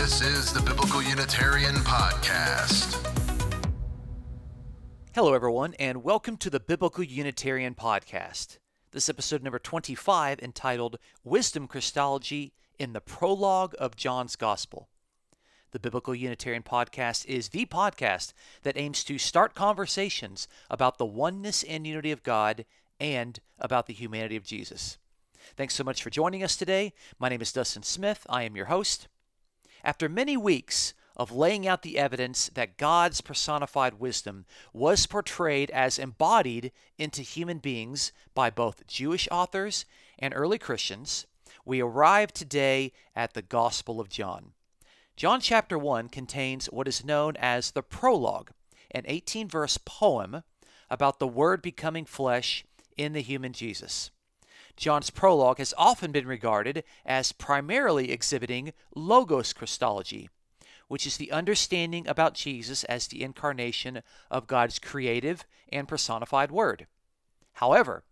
This is the Biblical Unitarian Podcast. Hello, everyone, and welcome to the Biblical Unitarian Podcast. This episode number 25 entitled Wisdom Christology in the Prologue of John's Gospel. The Biblical Unitarian Podcast is the podcast that aims to start conversations about the oneness and unity of God and about the humanity of Jesus. Thanks so much for joining us today. My name is Dustin Smith. I am your host. After many weeks of laying out the evidence that God's personified wisdom was portrayed as embodied into human beings by both Jewish authors and early Christians, we arrive today at the Gospel of John. John chapter 1 contains what is known as the prologue, an 18 verse poem about the Word becoming flesh in the human Jesus. John's prologue has often been regarded as primarily exhibiting logos Christology, which is the understanding about Jesus as the incarnation of God's creative and personified Word. However,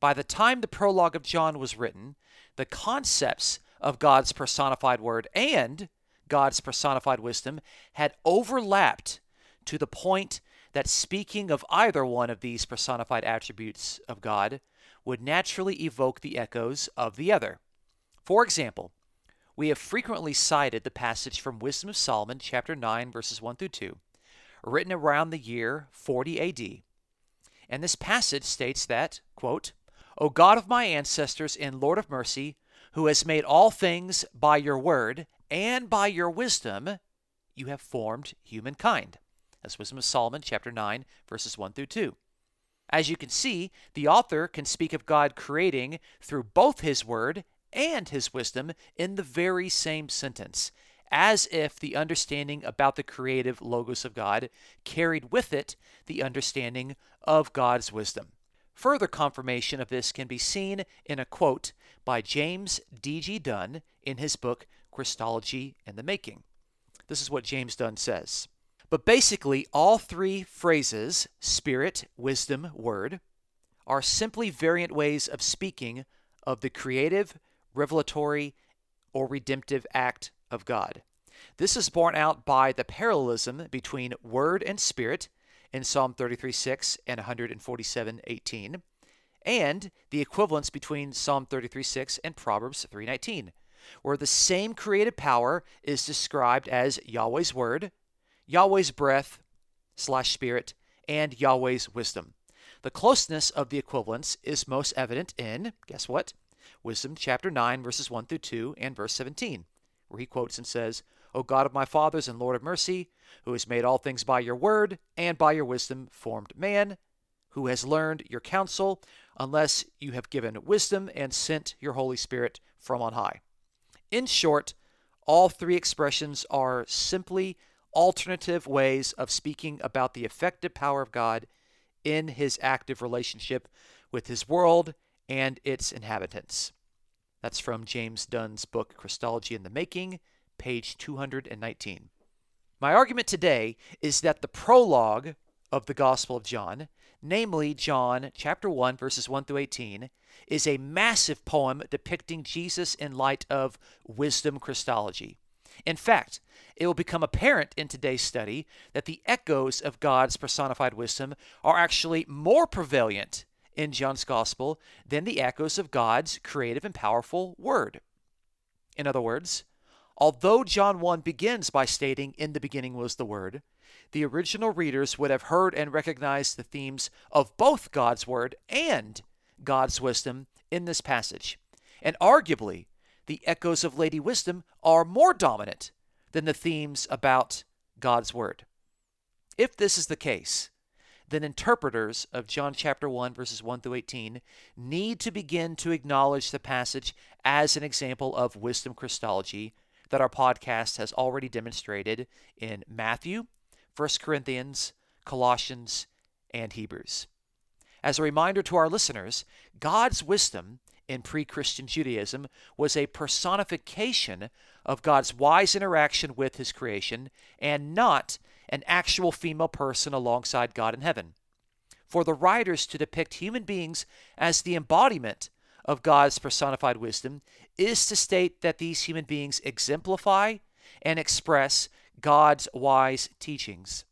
by the time the prologue of John was written, the concepts of God's personified Word and God's personified wisdom had overlapped to the point that speaking of either one of these personified attributes of God would naturally evoke the echoes of the other. For example, we have frequently cited the passage from Wisdom of Solomon, chapter 9, verses 1 through 2, written around the year 40 AD. And this passage states that, quote, O God of my ancestors and Lord of mercy, who has made all things by your word and by your wisdom, you have formed humankind. That's Wisdom of Solomon, chapter 9, verses 1 through 2. As you can see, the author can speak of God creating through both his word and his wisdom in the very same sentence, as if the understanding about the creative logos of God carried with it the understanding of God's wisdom. Further confirmation of this can be seen in a quote by James D.G. Dunn in his book Christology in the Making. This is what James Dunn says. But basically, all three phrases spirit, wisdom, word are simply variant ways of speaking of the creative, revelatory, or redemptive act of God. This is borne out by the parallelism between word and spirit in Psalm 33 6 and 147 18, and the equivalence between Psalm 33 6 and Proverbs 319, where the same creative power is described as Yahweh's word Yahweh's breath slash spirit, and Yahweh's wisdom. The closeness of the equivalence is most evident in, guess what? Wisdom chapter 9, verses 1 through 2 and verse 17, where he quotes and says, O God of my fathers and Lord of mercy, who has made all things by your word and by your wisdom formed man, who has learned your counsel, unless you have given wisdom and sent your Holy Spirit from on high. In short, all three expressions are simply alternative ways of speaking about the effective power of God in his active relationship with his world and its inhabitants. That's from James Dunn's book, Christology in the Making, page 219. My argument today is that the prologue of the Gospel of John, namely John chapter 1 verses 1 through 18, is a massive poem depicting Jesus in light of wisdom Christology. In fact, it will become apparent in today's study that the echoes of God's personified wisdom are actually more prevalent in John's Gospel than the echoes of God's creative and powerful Word. In other words, although John 1 begins by stating, In the beginning was the Word, the original readers would have heard and recognized the themes of both God's Word and God's wisdom in this passage. And arguably, the echoes of Lady Wisdom are more dominant than the themes about God's Word. If this is the case, then interpreters of John chapter 1 verses 1 through 18 need to begin to acknowledge the passage as an example of wisdom Christology that our podcast has already demonstrated in Matthew, 1 Corinthians, Colossians, and Hebrews. As a reminder to our listeners, God's wisdom in pre Christian Judaism was a personification of God's wise interaction with his creation and not an actual female person alongside God in heaven. For the writers to depict human beings as the embodiment of God's personified wisdom is to state that these human beings exemplify and express God's wise teachings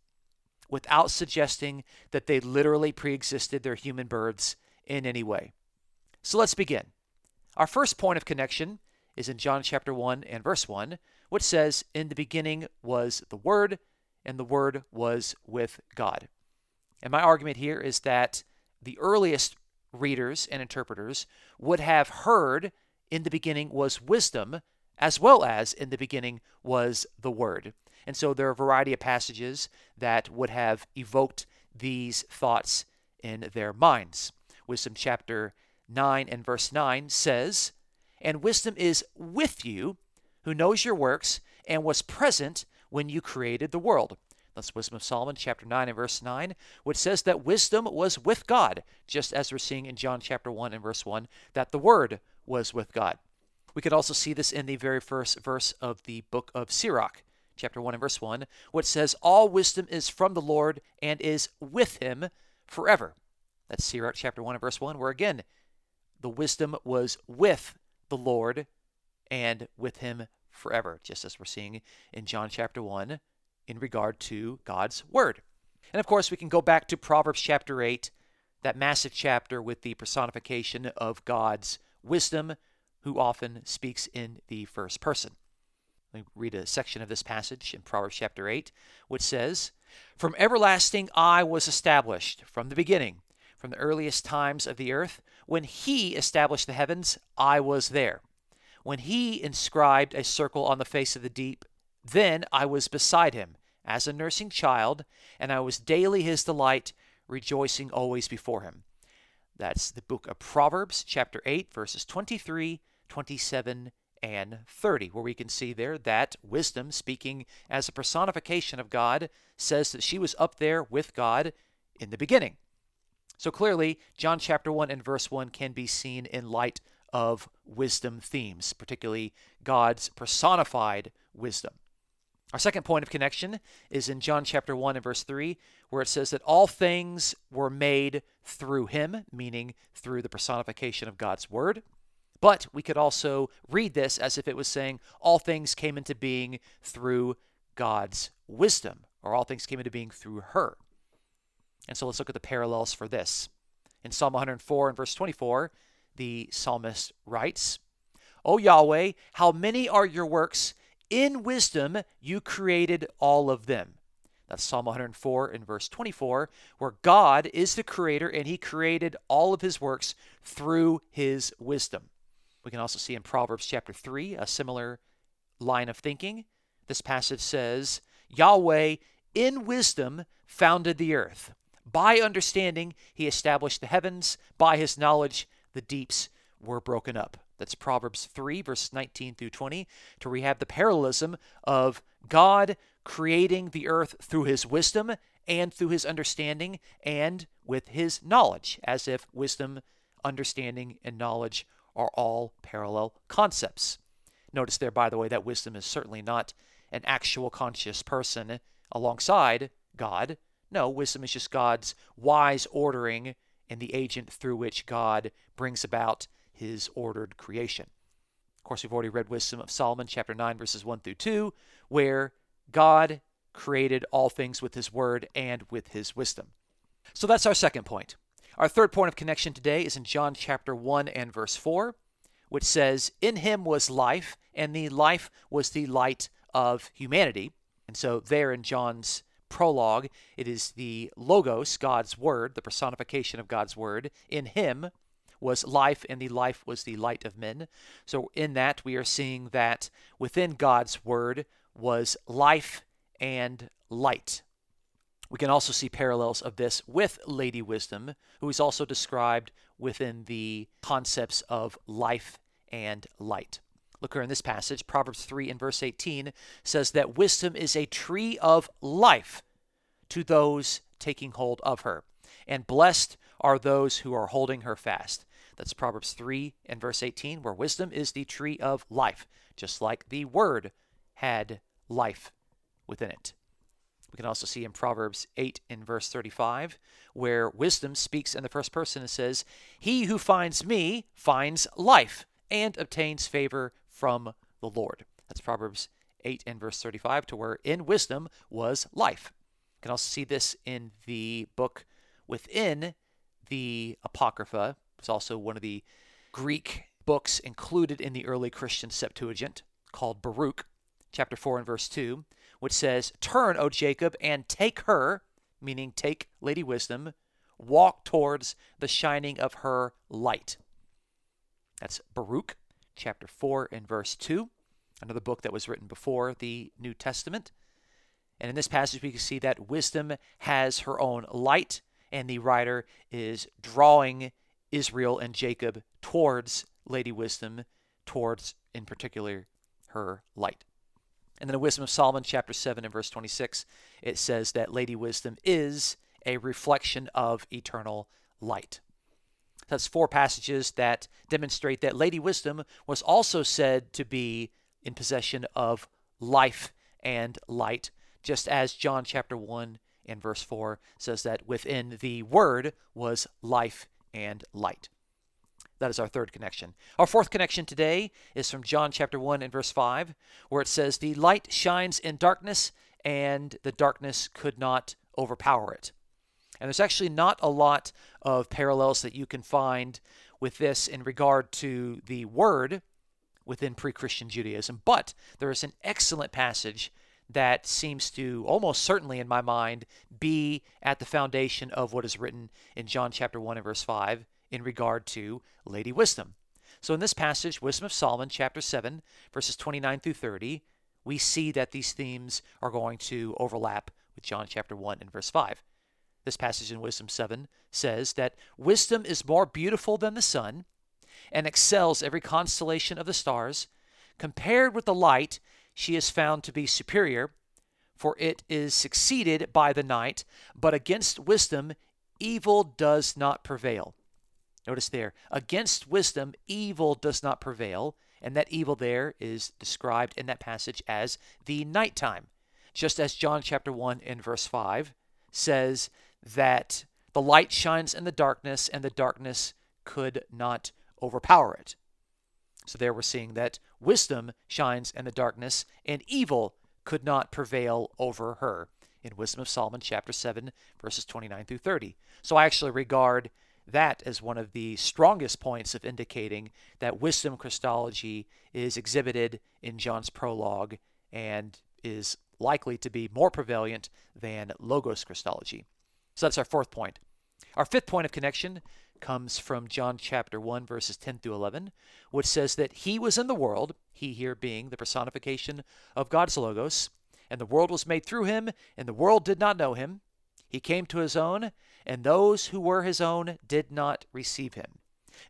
without suggesting that they literally preexisted their human births in any way. So let's begin. Our first point of connection is in John chapter 1 and verse 1, which says, In the beginning was the Word, and the Word was with God. And my argument here is that the earliest readers and interpreters would have heard in the beginning was wisdom, as well as in the beginning was the Word. And so there are a variety of passages that would have evoked these thoughts in their minds. Wisdom chapter 9 and verse 9 says, And wisdom is with you, who knows your works, and was present when you created the world. That's Wisdom of Solomon, chapter 9 and verse 9, which says that wisdom was with God, just as we're seeing in John chapter 1 and verse 1, that the Word was with God. We could also see this in the very first verse of the book of Sirach, chapter 1 and verse 1, which says, All wisdom is from the Lord and is with him forever. That's Sirach chapter 1 and verse 1, where again, the wisdom was with the Lord and with him forever, just as we're seeing in John chapter 1 in regard to God's Word. And of course, we can go back to Proverbs chapter 8, that massive chapter with the personification of God's wisdom, who often speaks in the first person. Let me read a section of this passage in Proverbs chapter 8, which says, From everlasting I was established, from the beginning, from the earliest times of the earth. When he established the heavens, I was there. When he inscribed a circle on the face of the deep, then I was beside him as a nursing child, and I was daily his delight, rejoicing always before him. That's the book of Proverbs, chapter 8, verses 23, 27, and 30, where we can see there that wisdom, speaking as a personification of God, says that she was up there with God in the beginning. So clearly, John chapter 1 and verse 1 can be seen in light of wisdom themes, particularly God's personified wisdom. Our second point of connection is in John chapter 1 and verse 3, where it says that all things were made through him, meaning through the personification of God's word. But we could also read this as if it was saying all things came into being through God's wisdom, or all things came into being through her. And so let's look at the parallels for this. In Psalm 104 and verse 24, the psalmist writes, O Yahweh, how many are your works! In wisdom you created all of them. That's Psalm 104 and verse 24, where God is the creator and he created all of his works through his wisdom. We can also see in Proverbs chapter 3 a similar line of thinking. This passage says, Yahweh in wisdom founded the earth. By understanding, he established the heavens. By his knowledge, the deeps were broken up. That's Proverbs 3, verses 19 through 20, to rehab the parallelism of God creating the earth through his wisdom and through his understanding and with his knowledge, as if wisdom, understanding, and knowledge are all parallel concepts. Notice there, by the way, that wisdom is certainly not an actual conscious person alongside God. No, wisdom is just God's wise ordering and the agent through which God brings about his ordered creation. Of course, we've already read Wisdom of Solomon, chapter 9, verses 1 through 2, where God created all things with his word and with his wisdom. So that's our second point. Our third point of connection today is in John chapter 1 and verse 4, which says, In him was life, and the life was the light of humanity. And so, there in John's prologue, it is the Logos, God's Word, the personification of God's Word. In Him was life, and the life was the light of men. So, in that, we are seeing that within God's Word was life and light. We can also see parallels of this with Lady Wisdom, who is also described within the concepts of life and light. Look here in this passage, Proverbs 3 and verse 18 says that wisdom is a tree of life to those taking hold of her, and blessed are those who are holding her fast. That's Proverbs 3 and verse 18, where wisdom is the tree of life, just like the word had life within it. We can also see in Proverbs 8 in verse 35, where wisdom speaks in the first person and says, He who finds me finds life and obtains favor from the Lord. That's Proverbs 8 and verse 35 to where in wisdom was life. You can also see this in the book within the Apocrypha. It's also one of the Greek books included in the early Christian Septuagint called Baruch, chapter 4 and verse 2, which says, Turn, O Jacob, and take her, meaning take Lady Wisdom, walk towards the shining of her light. That's Baruch, chapter 4 and verse 2, another book that was written before the New Testament. And in this passage, we can see that wisdom has her own light, and the writer is drawing Israel and Jacob towards Lady Wisdom, towards, in particular, her light. And then in Wisdom of Solomon, chapter 7 and verse 26, it says that Lady Wisdom is a reflection of eternal light. That's four passages that demonstrate that Lady Wisdom was also said to be in possession of life and light, just as John chapter 1 and verse 4 says that within the Word was life and light. That is our third connection. Our fourth connection today is from John chapter 1 and verse 5, where it says, The light shines in darkness, and the darkness could not overpower it. And there's actually not a lot of parallels that you can find with this in regard to the word within pre Christian Judaism, but there is an excellent passage that seems to almost certainly, in my mind, be at the foundation of what is written in John chapter 1 and verse 5 in regard to Lady Wisdom. So, in this passage, Wisdom of Solomon, chapter 7, verses 29 through 30, we see that these themes are going to overlap with John chapter 1 and verse 5. This passage in Wisdom 7 says that wisdom is more beautiful than the sun and excels every constellation of the stars. Compared with the light, she is found to be superior, for it is succeeded by the night, but against wisdom, evil does not prevail. Notice there, against wisdom, evil does not prevail, and that evil there is described in that passage as the nighttime. Just as John chapter 1 and verse 5 says that the light shines in the darkness, and the darkness could not overpower it. So there we're seeing that wisdom shines in the darkness, and evil could not prevail over her in Wisdom of Solomon, chapter 7, verses 29 through 30. So I actually regard that as one of the strongest points of indicating that wisdom Christology is exhibited in John's prologue and is likely to be more prevalent than Logos Christology. So that's our fourth point. Our fifth point of connection comes from John chapter 1, verses 10 through 11, which says that he was in the world, he here being the personification of God's Logos, and the world was made through him, and the world did not know him. He came to his own, and those who were his own did not receive him.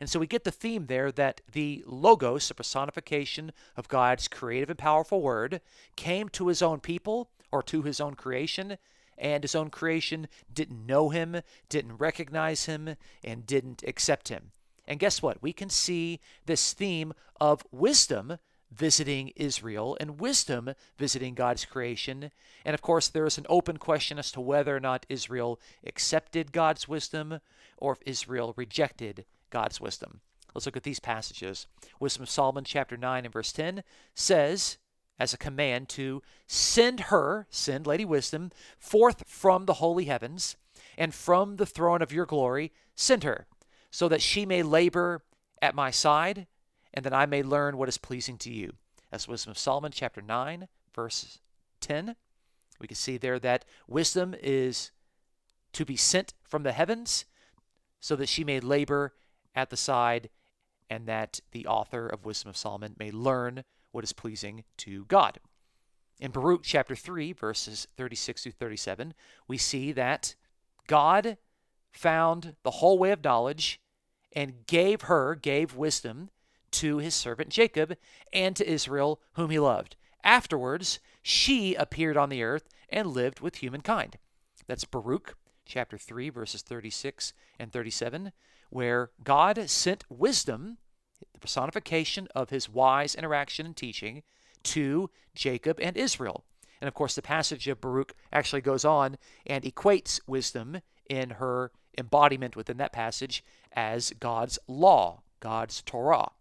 And so we get the theme there that the Logos, the personification of God's creative and powerful word, came to his own people or to his own creation, and his own creation didn't know him, didn't recognize him, and didn't accept him. And guess what? We can see this theme of wisdom visiting Israel and wisdom visiting God's creation. And of course, there is an open question as to whether or not Israel accepted God's wisdom or if Israel rejected God's wisdom. Let's look at these passages. Wisdom of Solomon, chapter 9 and verse 10 says, as a command to send her, send Lady Wisdom, forth from the holy heavens and from the throne of your glory, send her, so that she may labor at my side, and that I may learn what is pleasing to you. That's Wisdom of Solomon, chapter 9, verse 10. We can see there that wisdom is to be sent from the heavens, so that she may labor at the side, and that the author of Wisdom of Solomon may learn what is pleasing to God. In Baruch chapter 3, verses 36 through 37, we see that God found the whole way of knowledge and gave her, gave wisdom to his servant Jacob and to Israel, whom he loved. Afterwards, she appeared on the earth and lived with humankind. That's Baruch chapter 3, verses 36 and 37, where God sent wisdom personification of his wise interaction and teaching to Jacob and Israel. And of course, the passage of Baruch actually goes on and equates wisdom in her embodiment within that passage as God's law, God's Torah.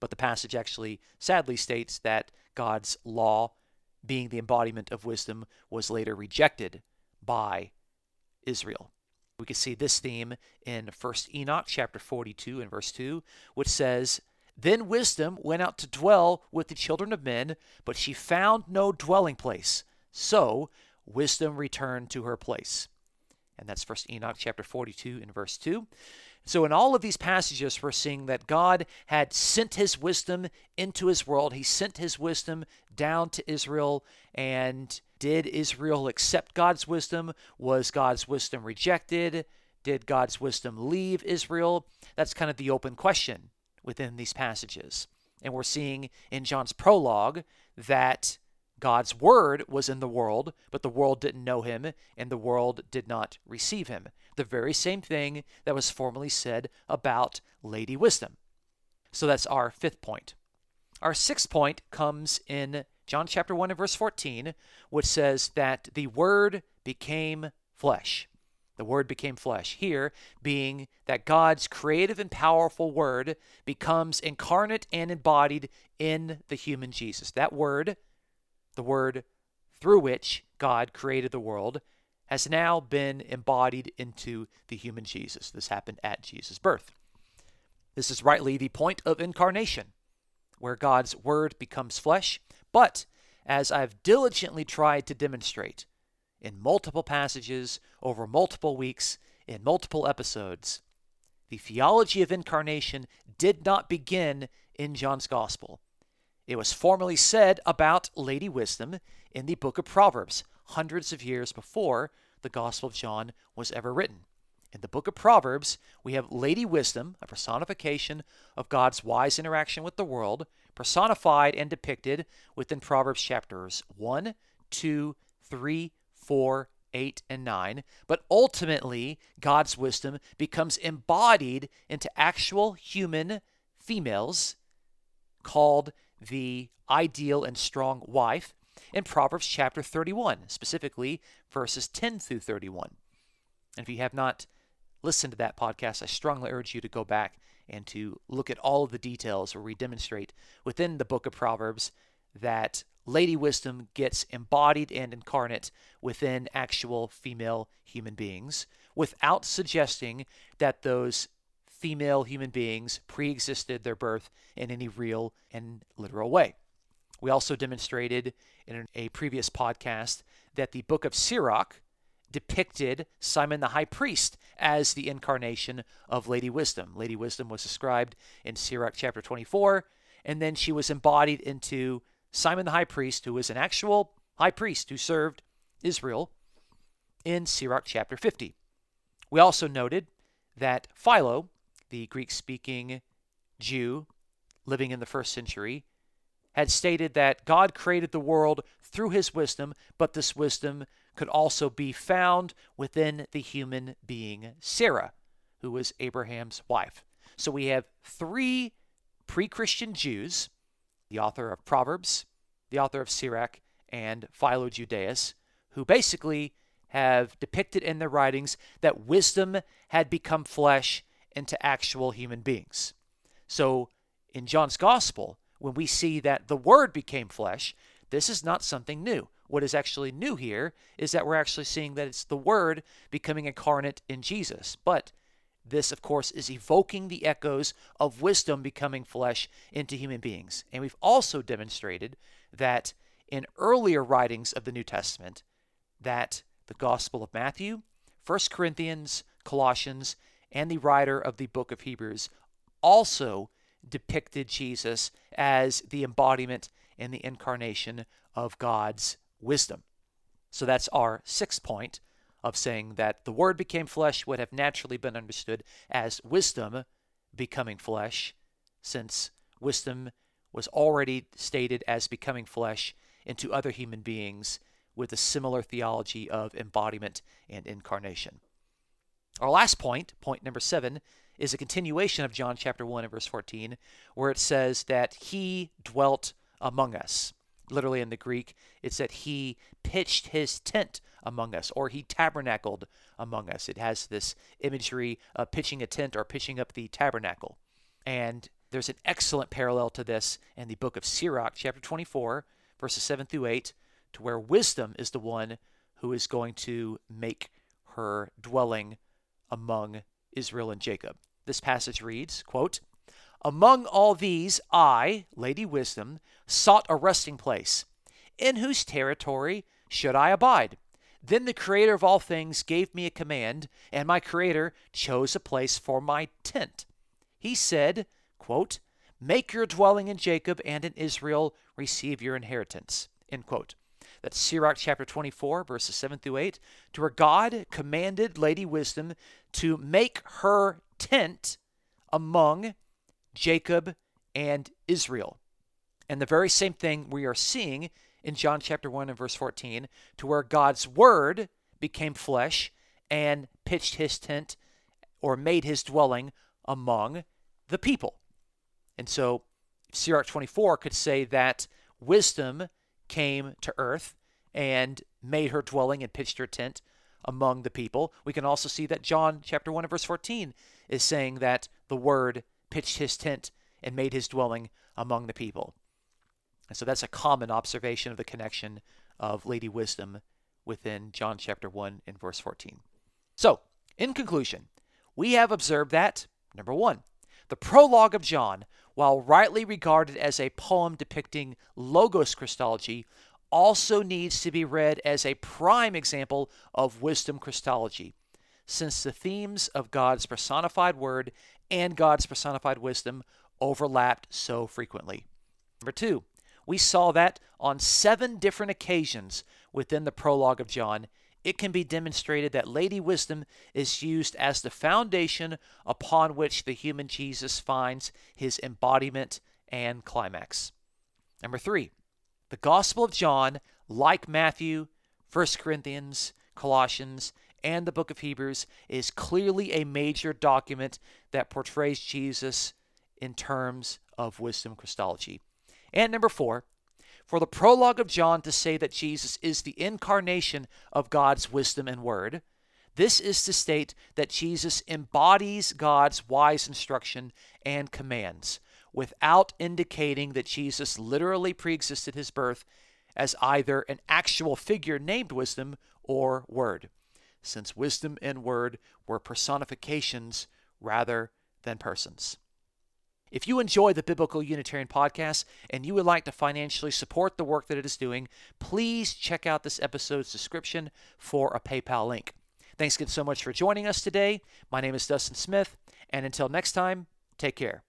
But the passage actually sadly states that God's law being the embodiment of wisdom, was later rejected by Israel. We can see this theme in 1 Enoch chapter 42 and verse 2, which says, Then wisdom went out to dwell with the children of men, but she found no dwelling place. So wisdom returned to her place. And that's first Enoch chapter 42 and verse 2. So, in all of these passages, we're seeing that God had sent his wisdom into his world. He sent his wisdom down to Israel. And did Israel accept God's wisdom? Was God's wisdom rejected? Did God's wisdom leave Israel? That's kind of the open question within these passages. And we're seeing in John's prologue that God's word was in the world, but the world didn't know him, and the world did not receive him. The very same thing that was formerly said about Lady Wisdom. So that's our fifth point. Our sixth point comes in John chapter 1 and verse 14, which says that the Word became flesh. The Word became flesh. Here, being that God's creative and powerful Word becomes incarnate and embodied in the human Jesus. That Word the word through which God created the world, has now been embodied into the human Jesus. This happened at Jesus' birth. This is rightly the point of incarnation, where God's word becomes flesh. But as I've diligently tried to demonstrate in multiple passages over multiple weeks in multiple episodes, the theology of incarnation did not begin in John's gospel. It was formerly said about Lady Wisdom in the book of Proverbs, hundreds of years before the Gospel of John was ever written. In the book of Proverbs, we have Lady Wisdom, a personification of God's wise interaction with the world, personified and depicted within Proverbs chapters 1, 2, 3, 4, 8, and 9. But ultimately, God's wisdom becomes embodied into actual human females called the ideal and strong wife in Proverbs chapter 31, specifically verses 10 through 31. And if you have not listened to that podcast, I strongly urge you to go back and to look at all of the details where we demonstrate within the book of Proverbs that Lady Wisdom gets embodied and incarnate within actual female human beings without suggesting that those female human beings pre existed their birth in any real and literal way. We also demonstrated in a previous podcast that the book of Sirach depicted Simon the high priest as the incarnation of Lady Wisdom. Lady Wisdom was described in Sirach chapter 24, and then she was embodied into Simon the high priest, who was an actual high priest who served Israel in Sirach chapter 50. We also noted that Philo the Greek speaking Jew living in the first century, had stated that God created the world through his wisdom, but this wisdom could also be found within the human being Sarah, who was Abraham's wife. So we have three pre Christian Jews, the author of Proverbs, the author of Sirach, and Philo Judaeus, who basically have depicted in their writings that wisdom had become flesh into actual human beings. So in John's gospel, when we see that the Word became flesh, this is not something new. What is actually new here is that we're actually seeing that it's the Word becoming incarnate in Jesus. But this, of course, is evoking the echoes of wisdom becoming flesh into human beings. And we've also demonstrated that in earlier writings of the New Testament, that the Gospel of Matthew, 1 Corinthians, Colossians, and the writer of the book of Hebrews also depicted Jesus as the embodiment and the incarnation of God's wisdom. So that's our sixth point of saying that the Word became flesh would have naturally been understood as wisdom becoming flesh, since wisdom was already stated as becoming flesh into other human beings with a similar theology of embodiment and incarnation. Our last point, point number seven, is a continuation of John chapter 1 and verse 14, where it says that he dwelt among us. Literally in the Greek, it's that he pitched his tent among us, or he tabernacled among us. It has this imagery of pitching a tent or pitching up the tabernacle. And there's an excellent parallel to this in the book of Sirach, chapter 24, verses 7 through 8, to where wisdom is the one who is going to make her dwelling among Israel and Jacob. This passage reads, quote, Among all these I, Lady Wisdom, sought a resting place. In whose territory should I abide? Then the Creator of all things gave me a command, and my Creator chose a place for my tent. He said, quote, Make your dwelling in Jacob, and in Israel receive your inheritance. End quote. That's Sirach chapter 24, verses 7 through 8, to where God commanded Lady Wisdom to make her tent among Jacob and Israel. And the very same thing we are seeing in John chapter 1 and verse 14, to where God's word became flesh and pitched his tent or made his dwelling among the people. And so Sirach 24 could say that wisdom came to earth and made her dwelling and pitched her tent among the people. We can also see that John chapter 1 and verse 14 is saying that the word pitched his tent and made his dwelling among the people. And so that's a common observation of the connection of Lady Wisdom within John chapter 1 and verse 14. So, in conclusion, we have observed that, number one, the prologue of John, while rightly regarded as a poem depicting Logos Christology, also needs to be read as a prime example of wisdom Christology, since the themes of God's personified word and God's personified wisdom overlapped so frequently. Number two, we saw that on seven different occasions within the prologue of John, it can be demonstrated that Lady Wisdom is used as the foundation upon which the human Jesus finds his embodiment and climax. Number three, the Gospel of John, like Matthew, 1 Corinthians, Colossians, and the book of Hebrews, is clearly a major document that portrays Jesus in terms of wisdom Christology. And number four, for the prologue of John to say that Jesus is the incarnation of God's wisdom and word, this is to state that Jesus embodies God's wise instruction and commands without indicating that Jesus literally preexisted his birth as either an actual figure named wisdom or word, since wisdom and word were personifications rather than persons. If you enjoy the Biblical Unitarian podcast and you would like to financially support the work that it is doing, please check out this episode's description for a PayPal link. Thanks again so much for joining us today. My name is Dustin Smith, and until next time, take care.